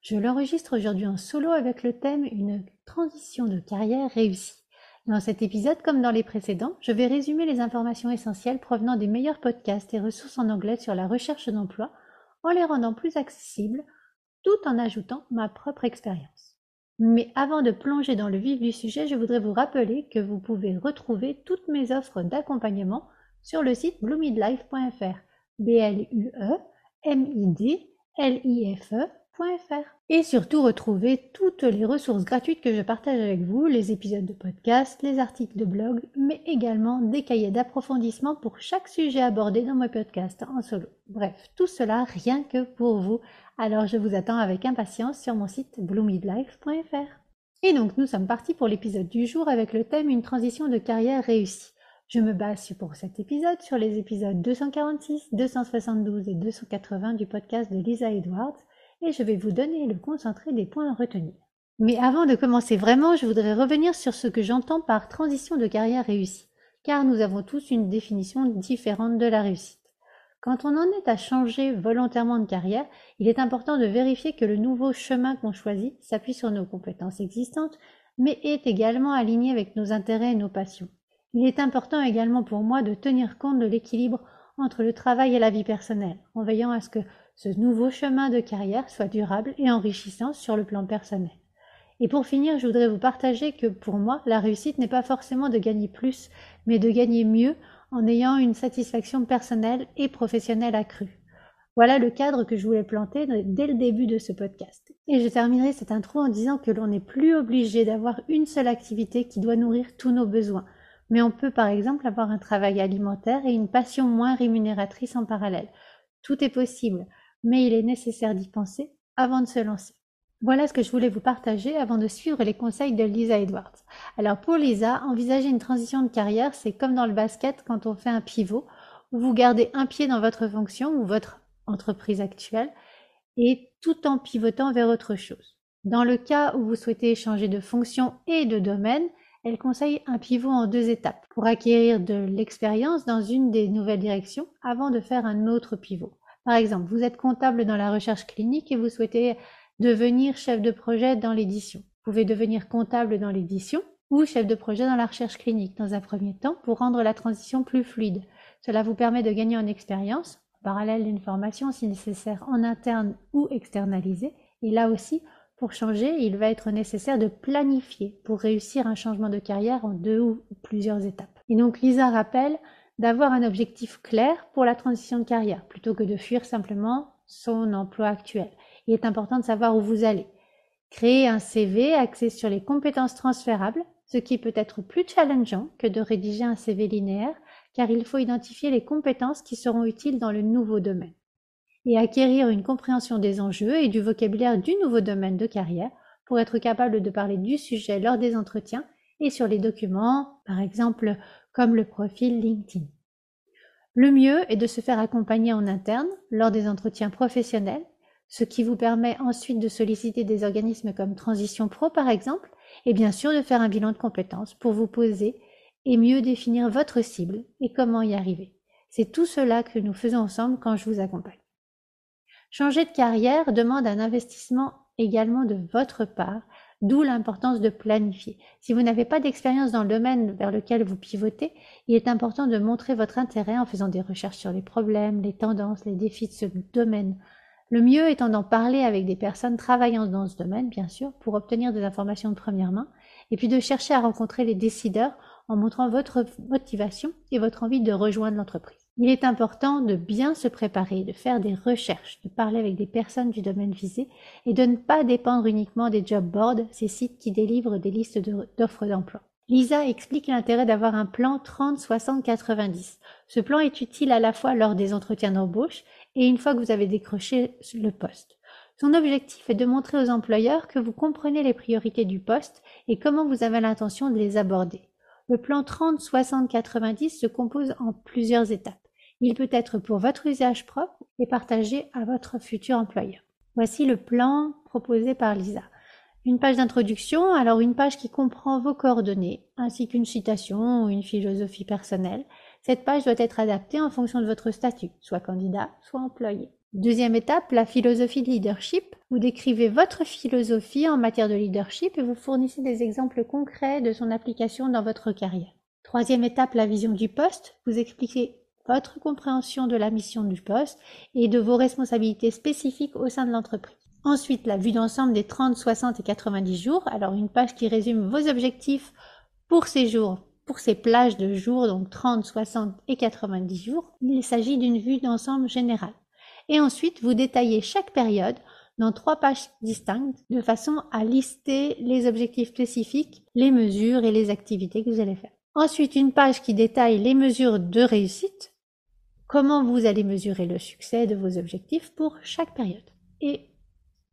Je l'enregistre aujourd'hui en solo avec le thème Une transition de carrière réussie. Dans cet épisode, comme dans les précédents, je vais résumer les informations essentielles provenant des meilleurs podcasts et ressources en anglais sur la recherche d'emploi en les rendant plus accessibles tout en ajoutant ma propre expérience. Mais avant de plonger dans le vif du sujet, je voudrais vous rappeler que vous pouvez retrouver toutes mes offres d'accompagnement sur le site bluemidlife.fr. B L U E M I D L I F E et surtout retrouver toutes les ressources gratuites que je partage avec vous, les épisodes de podcast, les articles de blog, mais également des cahiers d'approfondissement pour chaque sujet abordé dans mon podcast en solo. Bref, tout cela rien que pour vous. Alors je vous attends avec impatience sur mon site bloomidlife.fr. Et donc nous sommes partis pour l'épisode du jour avec le thème Une transition de carrière réussie. Je me base pour cet épisode sur les épisodes 246, 272 et 280 du podcast de Lisa Edwards et je vais vous donner le concentré des points à retenir. Mais avant de commencer vraiment, je voudrais revenir sur ce que j'entends par transition de carrière réussie, car nous avons tous une définition différente de la réussite. Quand on en est à changer volontairement de carrière, il est important de vérifier que le nouveau chemin qu'on choisit s'appuie sur nos compétences existantes, mais est également aligné avec nos intérêts et nos passions. Il est important également pour moi de tenir compte de l'équilibre entre le travail et la vie personnelle, en veillant à ce que ce nouveau chemin de carrière soit durable et enrichissant sur le plan personnel. Et pour finir, je voudrais vous partager que pour moi, la réussite n'est pas forcément de gagner plus, mais de gagner mieux en ayant une satisfaction personnelle et professionnelle accrue. Voilà le cadre que je voulais planter dès le début de ce podcast. Et je terminerai cette intro en disant que l'on n'est plus obligé d'avoir une seule activité qui doit nourrir tous nos besoins, mais on peut par exemple avoir un travail alimentaire et une passion moins rémunératrice en parallèle. Tout est possible mais il est nécessaire d'y penser avant de se lancer. Voilà ce que je voulais vous partager avant de suivre les conseils de Lisa Edwards. Alors pour Lisa, envisager une transition de carrière, c'est comme dans le basket quand on fait un pivot, où vous gardez un pied dans votre fonction ou votre entreprise actuelle et tout en pivotant vers autre chose. Dans le cas où vous souhaitez changer de fonction et de domaine, elle conseille un pivot en deux étapes pour acquérir de l'expérience dans une des nouvelles directions avant de faire un autre pivot. Par exemple, vous êtes comptable dans la recherche clinique et vous souhaitez devenir chef de projet dans l'édition. Vous pouvez devenir comptable dans l'édition ou chef de projet dans la recherche clinique dans un premier temps pour rendre la transition plus fluide. Cela vous permet de gagner en expérience, en parallèle d'une formation si nécessaire en interne ou externalisée. Et là aussi, pour changer, il va être nécessaire de planifier pour réussir un changement de carrière en deux ou plusieurs étapes. Et donc Lisa rappelle d'avoir un objectif clair pour la transition de carrière, plutôt que de fuir simplement son emploi actuel. Il est important de savoir où vous allez. Créer un CV axé sur les compétences transférables, ce qui peut être plus challengeant que de rédiger un CV linéaire, car il faut identifier les compétences qui seront utiles dans le nouveau domaine. Et acquérir une compréhension des enjeux et du vocabulaire du nouveau domaine de carrière pour être capable de parler du sujet lors des entretiens et sur les documents, par exemple comme le profil LinkedIn. Le mieux est de se faire accompagner en interne lors des entretiens professionnels, ce qui vous permet ensuite de solliciter des organismes comme Transition Pro par exemple, et bien sûr de faire un bilan de compétences pour vous poser et mieux définir votre cible et comment y arriver. C'est tout cela que nous faisons ensemble quand je vous accompagne. Changer de carrière demande un investissement également de votre part D'où l'importance de planifier. Si vous n'avez pas d'expérience dans le domaine vers lequel vous pivotez, il est important de montrer votre intérêt en faisant des recherches sur les problèmes, les tendances, les défis de ce domaine. Le mieux étant d'en parler avec des personnes travaillant dans ce domaine, bien sûr, pour obtenir des informations de première main, et puis de chercher à rencontrer les décideurs en montrant votre motivation et votre envie de rejoindre l'entreprise. Il est important de bien se préparer, de faire des recherches, de parler avec des personnes du domaine visé et de ne pas dépendre uniquement des job boards, ces sites qui délivrent des listes d'offres d'emploi. Lisa explique l'intérêt d'avoir un plan 30-60-90. Ce plan est utile à la fois lors des entretiens d'embauche et une fois que vous avez décroché le poste. Son objectif est de montrer aux employeurs que vous comprenez les priorités du poste et comment vous avez l'intention de les aborder. Le plan 30-60-90 se compose en plusieurs étapes. Il peut être pour votre usage propre et partagé à votre futur employeur. Voici le plan proposé par Lisa. Une page d'introduction, alors une page qui comprend vos coordonnées, ainsi qu'une citation ou une philosophie personnelle. Cette page doit être adaptée en fonction de votre statut, soit candidat, soit employé. Deuxième étape, la philosophie de leadership. Vous décrivez votre philosophie en matière de leadership et vous fournissez des exemples concrets de son application dans votre carrière. Troisième étape, la vision du poste. Vous expliquez votre compréhension de la mission du poste et de vos responsabilités spécifiques au sein de l'entreprise. Ensuite, la vue d'ensemble des 30, 60 et 90 jours. Alors, une page qui résume vos objectifs pour ces jours, pour ces plages de jours, donc 30, 60 et 90 jours. Il s'agit d'une vue d'ensemble générale. Et ensuite, vous détaillez chaque période dans trois pages distinctes de façon à lister les objectifs spécifiques, les mesures et les activités que vous allez faire. Ensuite, une page qui détaille les mesures de réussite, comment vous allez mesurer le succès de vos objectifs pour chaque période. Et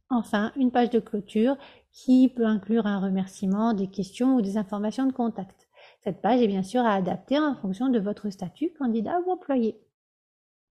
enfin, une page de clôture qui peut inclure un remerciement, des questions ou des informations de contact. Cette page est bien sûr à adapter en fonction de votre statut candidat ou employé.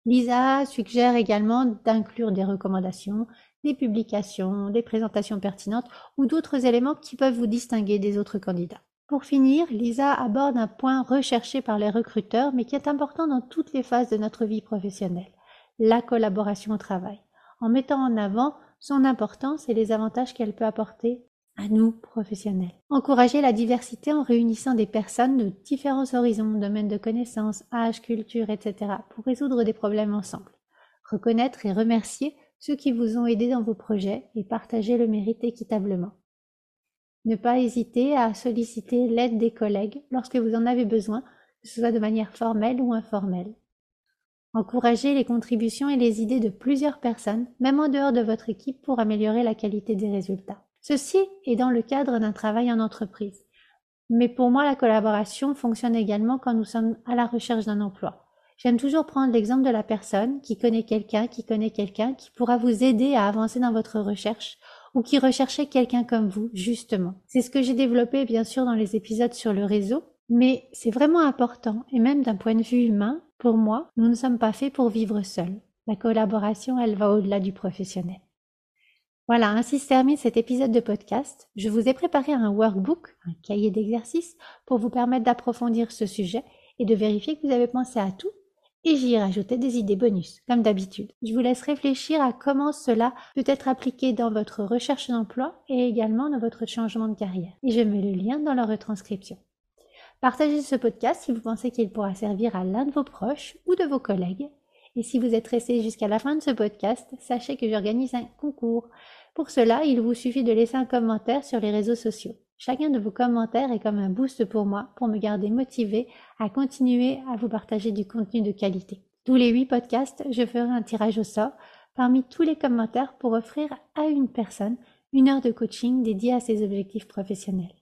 Lisa suggère également d'inclure des recommandations, des publications, des présentations pertinentes ou d'autres éléments qui peuvent vous distinguer des autres candidats. Pour finir, Lisa aborde un point recherché par les recruteurs mais qui est important dans toutes les phases de notre vie professionnelle, la collaboration au travail, en mettant en avant son importance et les avantages qu'elle peut apporter à nous, professionnels. Encourager la diversité en réunissant des personnes de différents horizons, domaines de connaissances, âge, culture, etc. pour résoudre des problèmes ensemble. Reconnaître et remercier ceux qui vous ont aidé dans vos projets et partager le mérite équitablement. Ne pas hésiter à solliciter l'aide des collègues lorsque vous en avez besoin, que ce soit de manière formelle ou informelle. Encourager les contributions et les idées de plusieurs personnes, même en dehors de votre équipe, pour améliorer la qualité des résultats. Ceci est dans le cadre d'un travail en entreprise. Mais pour moi, la collaboration fonctionne également quand nous sommes à la recherche d'un emploi. J'aime toujours prendre l'exemple de la personne qui connaît quelqu'un, qui connaît quelqu'un, qui pourra vous aider à avancer dans votre recherche ou qui recherchait quelqu'un comme vous, justement. C'est ce que j'ai développé, bien sûr, dans les épisodes sur le réseau, mais c'est vraiment important, et même d'un point de vue humain, pour moi, nous ne sommes pas faits pour vivre seuls. La collaboration, elle va au-delà du professionnel. Voilà, ainsi se termine cet épisode de podcast. Je vous ai préparé un workbook, un cahier d'exercice, pour vous permettre d'approfondir ce sujet et de vérifier que vous avez pensé à tout. Et j'y ai rajouté des idées bonus, comme d'habitude. Je vous laisse réfléchir à comment cela peut être appliqué dans votre recherche d'emploi et également dans votre changement de carrière. Et je mets le lien dans la retranscription. Partagez ce podcast si vous pensez qu'il pourra servir à l'un de vos proches ou de vos collègues. Et si vous êtes resté jusqu'à la fin de ce podcast, sachez que j'organise un concours pour cela, il vous suffit de laisser un commentaire sur les réseaux sociaux. Chacun de vos commentaires est comme un boost pour moi, pour me garder motivé à continuer à vous partager du contenu de qualité. Tous les huit podcasts, je ferai un tirage au sort parmi tous les commentaires pour offrir à une personne une heure de coaching dédiée à ses objectifs professionnels.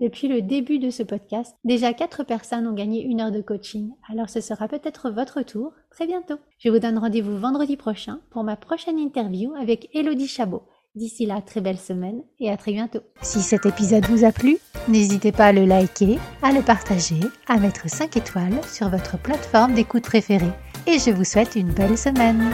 Depuis le début de ce podcast, déjà quatre personnes ont gagné une heure de coaching, alors ce sera peut-être votre tour très bientôt. Je vous donne rendez-vous vendredi prochain pour ma prochaine interview avec Elodie Chabot D'ici là, très belle semaine et à très bientôt. Si cet épisode vous a plu, n'hésitez pas à le liker, à le partager, à mettre 5 étoiles sur votre plateforme d'écoute préférée. Et je vous souhaite une belle semaine.